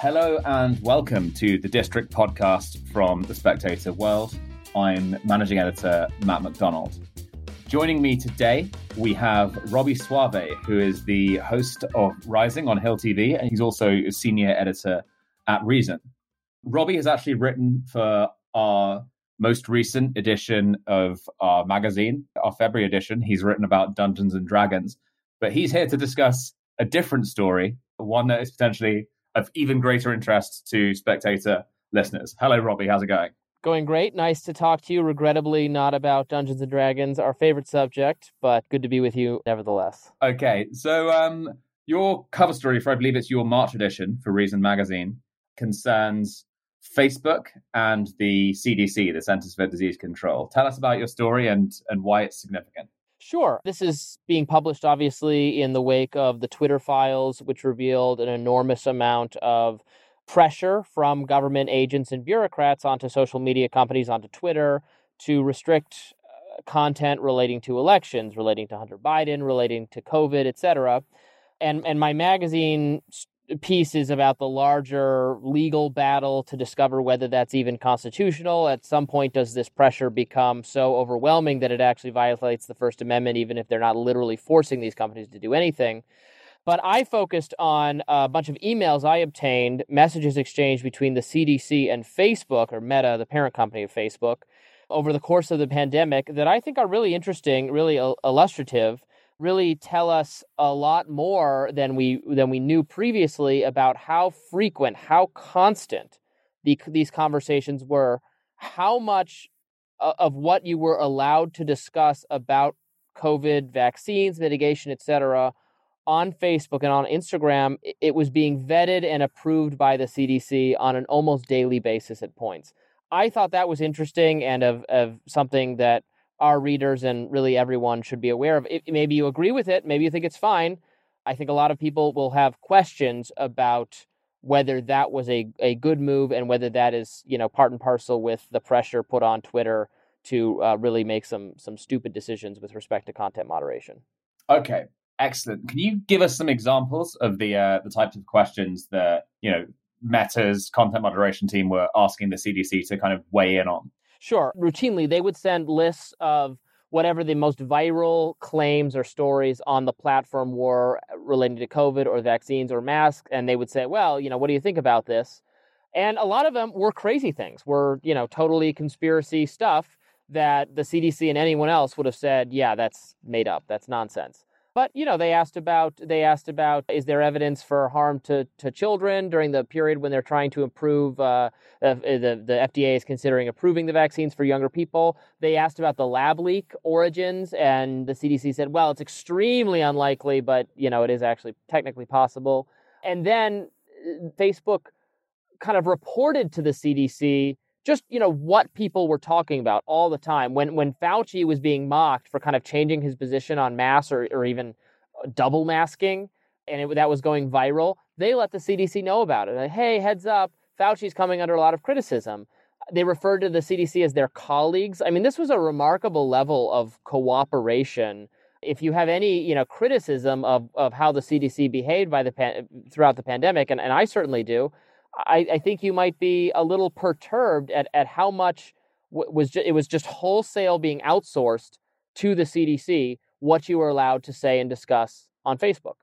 Hello and welcome to the District podcast from the Spectator World. I'm managing editor Matt McDonald. Joining me today, we have Robby Soave, who is the host of Rising on Hill TV, and he's also a senior editor at Reason. Robbie has actually written for our most recent edition of our magazine, our February edition. He's written about Dungeons and Dragons, but he's here to discuss a different story, one that is potentially of even greater interest to spectator listeners. Hello, Robby. How's it going? Going great. Nice to talk to you. Regrettably, not about Dungeons and Dragons, our favorite subject, but good to be with you nevertheless. Okay. So, um, your cover story for, I believe it's your March edition for Reason Magazine, concerns Facebook and the CDC, the Centers for Disease Control. Tell us about your story and, and why it's significant. Sure. This is being published, obviously, in the wake of the Twitter files, which revealed an enormous amount of pressure from government agents and bureaucrats onto social media companies, onto Twitter, to restrict uh, content relating to elections, relating to Hunter Biden, relating to COVID, etc. And and my magazine pieces about the larger legal battle to discover whether that's even constitutional. At some point, does this pressure become so overwhelming that it actually violates the First Amendment, even if they're not literally forcing these companies to do anything? But I focused on a bunch of emails I obtained, messages exchanged between the CDC and Facebook, or Meta, the parent company of Facebook, over the course of the pandemic that I think are really interesting, really illustrative, really tell us a lot more than we than we knew previously about how frequent, how constant the, these conversations were, how much of what you were allowed to discuss about COVID vaccines, mitigation, etc on Facebook and on Instagram, it was being vetted and approved by the CDC on an almost daily basis at points. I thought that was interesting and of, of something that our readers and really everyone should be aware of. It, maybe you agree with it, maybe you think it's fine. I think a lot of people will have questions about whether that was a, a good move and whether that is, you know, part and parcel with the pressure put on Twitter to uh, really make some some stupid decisions with respect to content moderation. Okay, Excellent. Can you give us some examples of the uh, the types of questions that you know Meta's content moderation team were asking the CDC to kind of weigh in on? Sure. Routinely, they would send lists of whatever the most viral claims or stories on the platform were uh, relating to COVID or vaccines or masks, and they would say, "Well, you know, what do you think about this?" And a lot of them were crazy things, were you know totally conspiracy stuff that the CDC and anyone else would have said, "Yeah, that's made up. That's nonsense." But you know, they asked about they asked about is there evidence for harm to, to children during the period when they're trying to improve uh, uh the the FDA is considering approving the vaccines for younger people. They asked about the lab leak origins, and the CDC said, well, it's extremely unlikely, but you know, it is actually technically possible. And then uh, Facebook kind of reported to the CDC just you know what people were talking about all the time. When when Fauci was being mocked for kind of changing his position on mass or, or even uh, double masking and it, that was going viral they let the CDC know about it. Like, hey heads up Fauci's coming under a lot of criticism. They referred to the CDC as their colleagues. I mean this was a remarkable level of cooperation. If you have any you know criticism of, of how the CDC behaved by the pan- throughout the pandemic and, and I certainly do I, I think you might be a little perturbed at, at how much was ju- it was just wholesale being outsourced to the CDC what you were allowed to say and discuss on Facebook.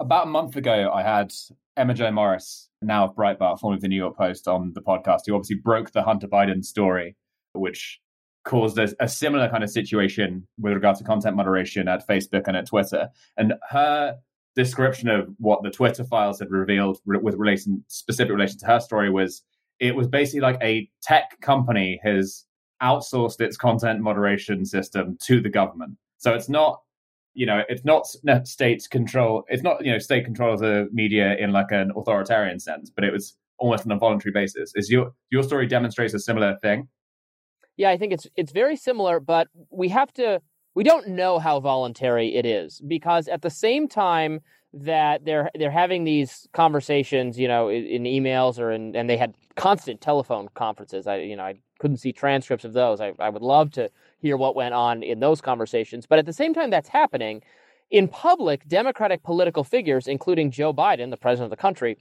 About a month ago, I had Emma Jo Morris, now of Breitbart, formerly of the New York Post, on the podcast, who obviously broke the Hunter Biden story, which caused a, a similar kind of situation with regard to content moderation at Facebook and at Twitter. And her description of what the Twitter files had revealed with relation specific relation to her story was it was basically like a tech company has outsourced its content moderation system to the government. So it's not you know it's not state control it's not you know state control of the media in like an authoritarian sense but it was almost on a voluntary basis is your your story demonstrates a similar thing yeah i think it's it's very similar but we have to we don't know how voluntary it is because at the same time that they're they're having these conversations, you know, in, in emails or in, and they had constant telephone conferences. I you know I couldn't see transcripts of those. I, I would love to hear what went on in those conversations. But at the same time that's happening, in public, Democratic political figures, including Joe Biden, the president of the country,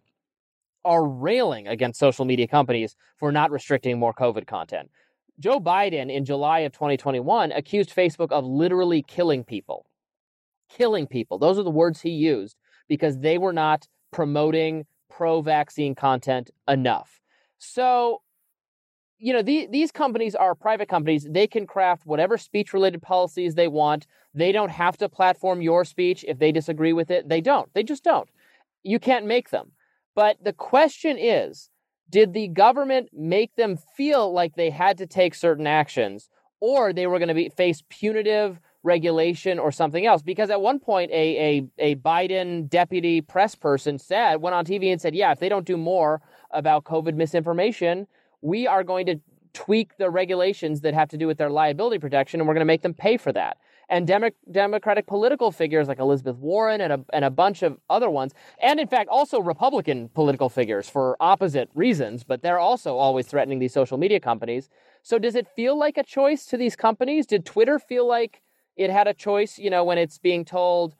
are railing against social media companies for not restricting more COVID content. Joe Biden in July of 2021 accused Facebook of literally killing people. Killing people. Those are the words he used because they were not promoting pro vaccine content enough. So, you know, the, these companies are private companies. They can craft whatever speech related policies they want. They don't have to platform your speech if they disagree with it. They don't. They just don't. You can't make them. But the question is did the government make them feel like they had to take certain actions or they were going to be face punitive regulation or something else? Because at one point a, a, a biden deputy press person said went on tv and said yeah if they don't do more about covid misinformation we are going to tweak the regulations that have to do with their liability protection and we're going to make them pay for that and Demo- Democratic political figures like Elizabeth Warren and a, and a bunch of other ones, and in fact, also Republican political figures for opposite reasons, but they're also always threatening these social media companies. So, does it feel like a choice to these companies? Did Twitter feel like it had a choice, you know, when it's being told,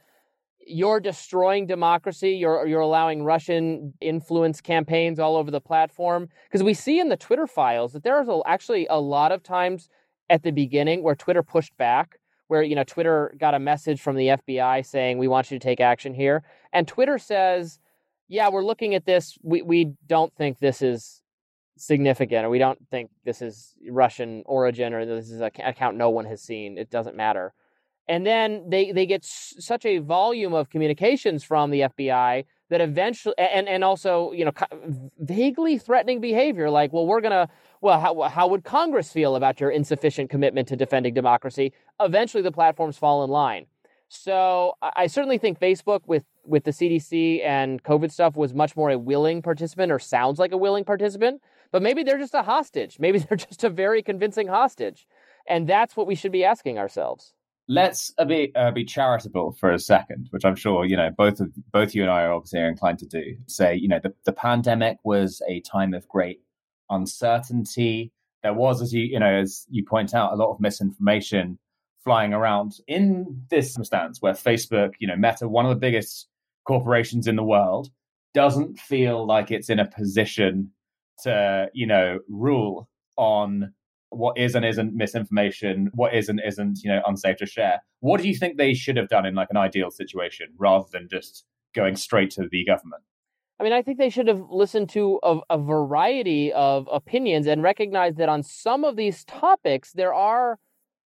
you're destroying democracy. You're you're allowing Russian influence campaigns all over the platform. Because we see in the Twitter files that there's actually a lot of times at the beginning where Twitter pushed back where you know Twitter got a message from the FBI saying we want you to take action here, and Twitter says, "Yeah, we're looking at this. We we don't think this is significant, or we don't think this is Russian origin, or this is an account no one has seen. It doesn't matter." And then they they get s- such a volume of communications from the FBI that eventually and and also you know vaguely threatening behavior like well we're gonna well how, how would congress feel about your insufficient commitment to defending democracy? Eventually the platforms fall in line. So i certainly think facebook with with the cdc and covid stuff was much more a willing participant or sounds like a willing participant but maybe they're just a hostage. Maybe they're just a very convincing hostage. And that's what we should be asking ourselves. Let's uh, be uh, be charitable for a second, which I'm sure you know both of both you and I are obviously inclined to do. Say, you know, the, the pandemic was a time of great uncertainty. There was, as you you know, as you point out, a lot of misinformation flying around in this circumstance where Facebook, you know, Meta, one of the biggest corporations in the world, doesn't feel like it's in a position to, you know, rule on what is and isn't misinformation, what is and isn't, you know, unsafe to share. What do you think they should have done in like an ideal situation rather than just going straight to the government? I mean, I think they should have listened to a, a variety of opinions and recognized that on some of these topics, there are,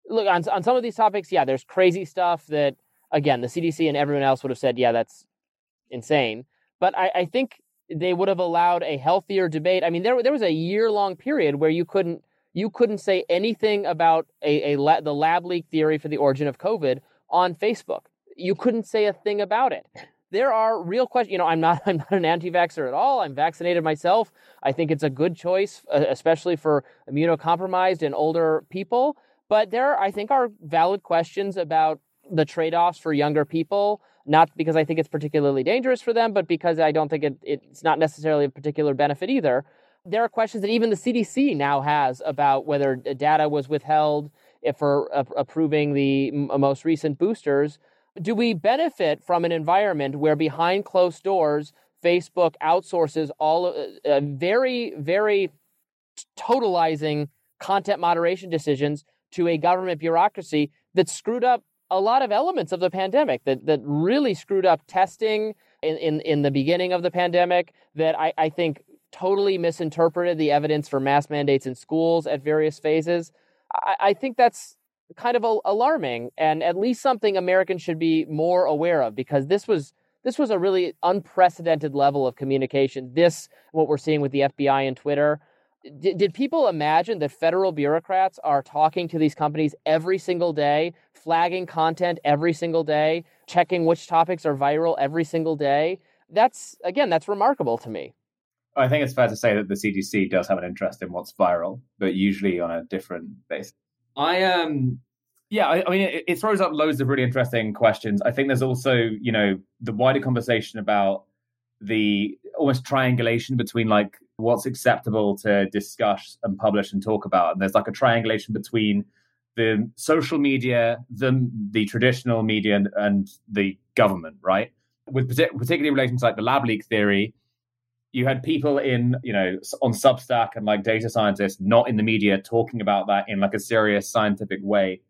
look, on, on some of these topics, yeah, there's crazy stuff that, again, the CDC and everyone else would have said, yeah, that's insane. But I, I think they would have allowed a healthier debate. I mean, there, there was a year long period where you couldn't you couldn't say anything about a, a la- the lab leak theory for the origin of COVID on Facebook. You couldn't say a thing about it. There are real questions. You know, I'm not I'm not an anti-vaxxer at all. I'm vaccinated myself. I think it's a good choice, uh, especially for immunocompromised and older people. But there, I think, are valid questions about the trade-offs for younger people. Not because I think it's particularly dangerous for them, but because I don't think it, it's not necessarily a particular benefit either there are questions that even the CDC now has about whether data was withheld eh, for uh, approving the most recent boosters. Do we benefit from an environment where behind closed doors, Facebook outsources all uh, uh, very, very totalizing content moderation decisions to a government bureaucracy that screwed up a lot of elements of the pandemic, that, that really screwed up testing in, in, in the beginning of the pandemic, that I, I think totally misinterpreted the evidence for mask mandates in schools at various phases. I, I think that's kind of alarming and at least something Americans should be more aware of because this was this was a really unprecedented level of communication. This what we're seeing with the FBI and Twitter. D- did people imagine that federal bureaucrats are talking to these companies every single day, flagging content every single day, checking which topics are viral every single day? That's again, that's remarkable to me. I think it's fair to say that the CDC does have an interest in what's viral, but usually on a different basis. I um yeah, I, I mean it, it, throws up loads of really interesting questions. I think there's also, you know, the wider conversation about the almost triangulation between like what's acceptable to discuss and publish and talk about. And there's like a triangulation between the social media, the the traditional media and, and the government, right? With particularly relating to like the lab leak theory, you had people in, you know, on Substack and like data scientists not in the media talking about that in like a serious scientific way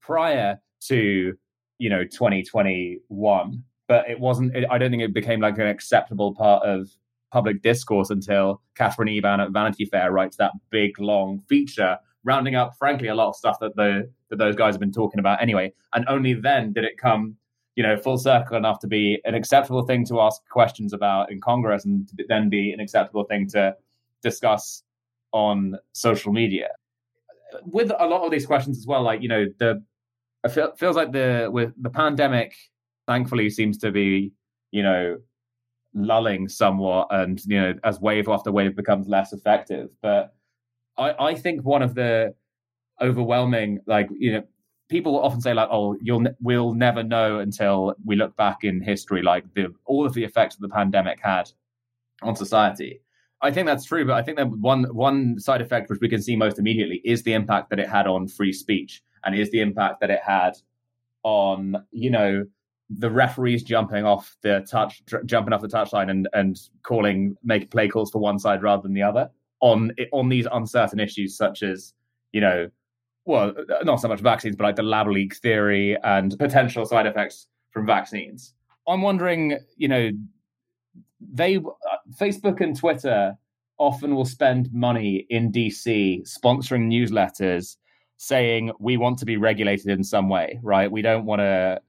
prior to, you know, 2021. But it wasn't, I don't think it became like an acceptable part of public discourse until Katherine Eban at Vanity Fair writes that big long feature, rounding up, frankly, a lot of stuff that the that those guys have been talking about anyway. And only then did it come you know, full circle enough to be an acceptable thing to ask questions about in Congress and then be an acceptable thing to discuss on social media. With a lot of these questions as well, like, you know, the it feel, feels like the with the pandemic thankfully seems to be, you know, lulling somewhat and, you know, as wave after wave becomes less effective. But I, I think one of the overwhelming, like, you know, people often say like, "Oh, you'll we'll never know until we look back in history, like the all of the effects that the pandemic had on society." I think that's true, but I think that one one side effect which we can see most immediately is the impact that it had on free speech, and is the impact that it had on you know the referees jumping off the touch, jumping off the touchline and and calling make play calls for one side rather than the other on on these uncertain issues such as you know well, uh, not so much vaccines, but like the lab leak theory and potential side effects from vaccines. I'm wondering, you know, they uh, Facebook and Twitter often will spend money in DC sponsoring newsletters saying we want to be regulated in some way, right? We don't want to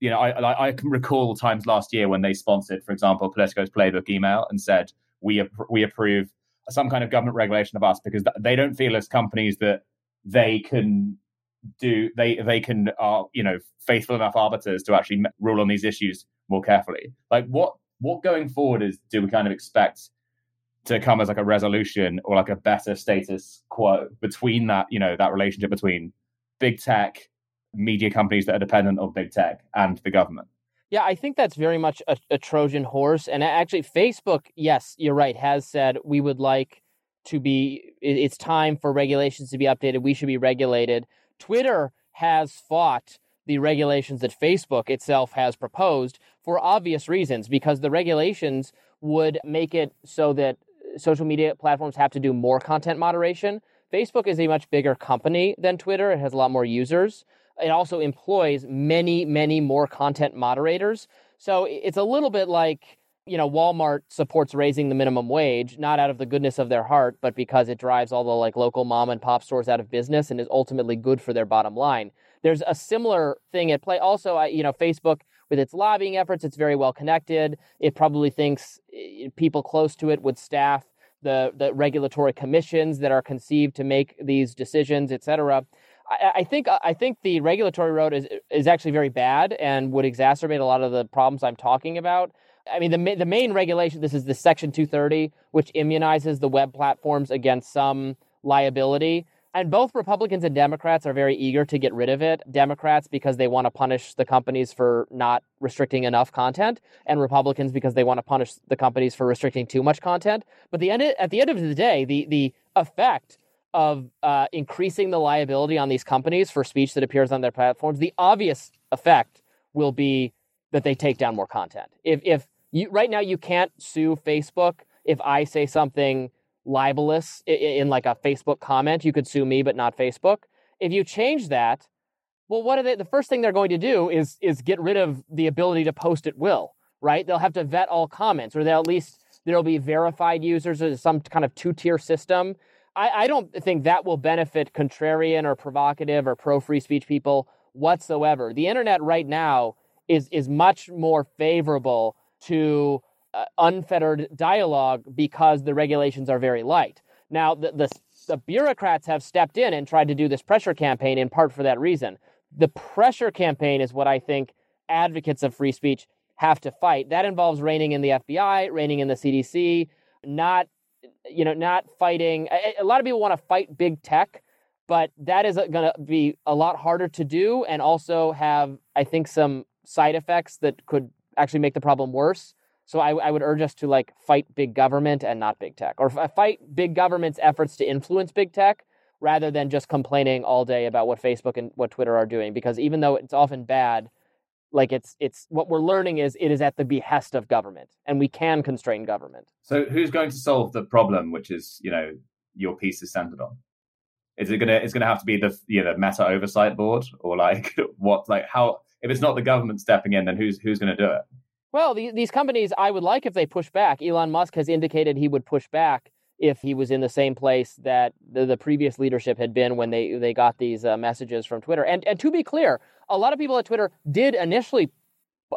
you know, I, I can recall times last year when they sponsored, for example, Politico's playbook email and said we we approve some kind of government regulation of us because they don't feel as companies that they can do they they can are uh, you know faithful enough arbiters to actually rule on these issues more carefully like what what going forward is do we kind of expect to come as like a resolution or like a better status quo between that you know that relationship between big tech media companies that are dependent on big tech and the government yeah, I think that's very much a, a, Trojan horse. And actually, Facebook, yes, you're right, has said we would like to be it's time for regulations to be updated we should be regulated. Twitter has fought the regulations that facebook itself has proposed for obvious reasons because the regulations would make it so that social media platforms have to do more content moderation. Facebook is a much bigger company than twitter it has a lot more users. It also employs many many more content moderators. So it's a little bit like you know, Walmart supports raising the minimum wage, not out of the goodness of their heart, but because it drives all the like local mom and pop stores out of business and is ultimately good for their bottom line. There's a similar thing at play. Also, I, you know, Facebook with its lobbying efforts, it's very well connected. It probably thinks eh, people close to it would staff the the regulatory commissions that are conceived to make these decisions, et cetera. I, I think I think the regulatory road is is actually very bad and would exacerbate a lot of the problems I'm talking about. I mean, the the main regulation. This is the Section 230, which immunizes the web platforms against some liability. And both Republicans and Democrats are very eager to get rid of it. Democrats because they want to punish the companies for not restricting enough content, and Republicans because they want to punish the companies for restricting too much content. But the end, at the end of the day, the the effect of uh, increasing the liability on these companies for speech that appears on their platforms, the obvious effect will be that they take down more content. If if you right now you can't sue Facebook if I say something libelous in, in like a Facebook comment. You could sue me, but not Facebook. If you change that, well, what are they? The first thing they're going to do is is get rid of the ability to post at will. Right? They'll have to vet all comments, or they'll at least there'll be verified users or some kind of two tier system. I, I don't think that will benefit contrarian or provocative or pro free speech people whatsoever. The internet right now is is much more favorable to uh, unfettered dialogue because the regulations are very light. Now, the, the, the bureaucrats have stepped in and tried to do this pressure campaign in part for that reason. The pressure campaign is what I think advocates of free speech have to fight. That involves reining in the FBI, reining in the CDC, not you know, not fighting. A, a lot of people want to fight big tech, but that is going to be a lot harder to do and also have I think some side effects that could actually make the problem worse. So I, I would urge us to like fight big government and not big tech, or uh, fight big government's efforts to influence big tech rather than just complaining all day about what Facebook and what Twitter are doing. Because even though it's often bad, like it's it's what we're learning is it is at the behest of government and we can constrain government so who's going to solve the problem which is you know your piece is centered on is it gonna it's gonna have to be the you know meta oversight board or like what like how if it's not the government stepping in then who's who's gonna do it well the, these companies i would like if they push back elon musk has indicated he would push back if he was in the same place that the, the previous leadership had been when they they got these uh, messages from twitter and and to be clear a lot of people at Twitter did initially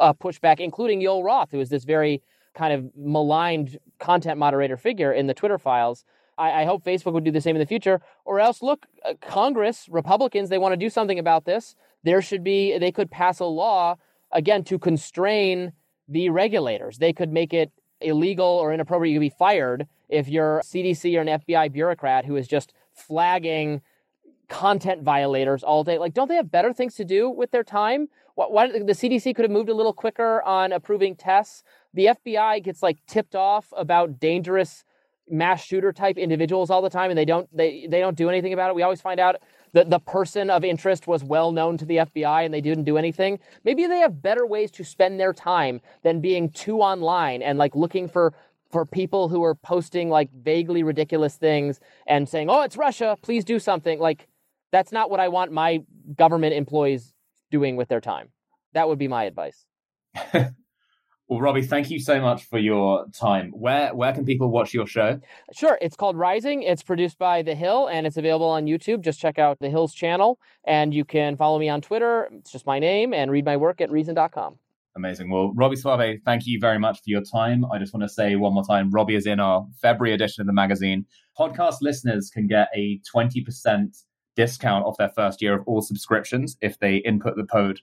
uh, push back, including Yoel Roth, who is this very kind of maligned content moderator figure in the Twitter files. I, I hope Facebook would do the same in the future, or else, look, uh, Congress, Republicans, they want to do something about this. There should be, they could pass a law, again, to constrain the regulators. They could make it illegal or inappropriate. You could be fired if you're a CDC or an FBI bureaucrat who is just flagging content violators all day. Like, don't they have better things to do with their time? Why, why the CDC could have moved a little quicker on approving tests. The FBI gets like tipped off about dangerous mass shooter type individuals all the time, and they don't they they don't do anything about it. We always find out that the person of interest was well known to the FBI and they didn't do anything. Maybe they have better ways to spend their time than being too online and like looking for for people who are posting like vaguely ridiculous things and saying, "Oh, it's Russia, please do something." Like that's not what I want my government employees doing with their time. That would be my advice. well, Robby, thank you so much for your time. Where where can people watch your show? Sure, it's called Rising. It's produced by The Hill and it's available on YouTube. Just check out The Hill's channel and you can follow me on Twitter. It's just my name and read my work at reason.com. Amazing. Well, Robby Soave, thank you very much for your time. I just want to say one more time Robbie is in our February edition of the magazine. Podcast listeners can get a 20% discount off their first year of all subscriptions if they input the code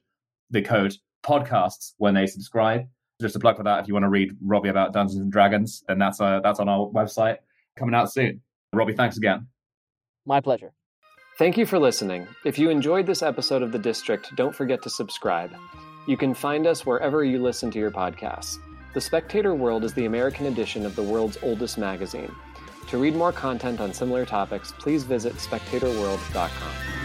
the code podcasts when they subscribe. Just a plug for that. If you want to read Robby about Dungeons and Dragons, then that's uh, that's on our website coming out soon. Robby, thanks again. My pleasure. Thank you for listening. If you enjoyed this episode of The District, don't forget to subscribe. You can find us wherever you listen to your podcasts. The Spectator World is the American edition of the world's oldest magazine. To read more content on similar topics, please visit spectatorworld.com.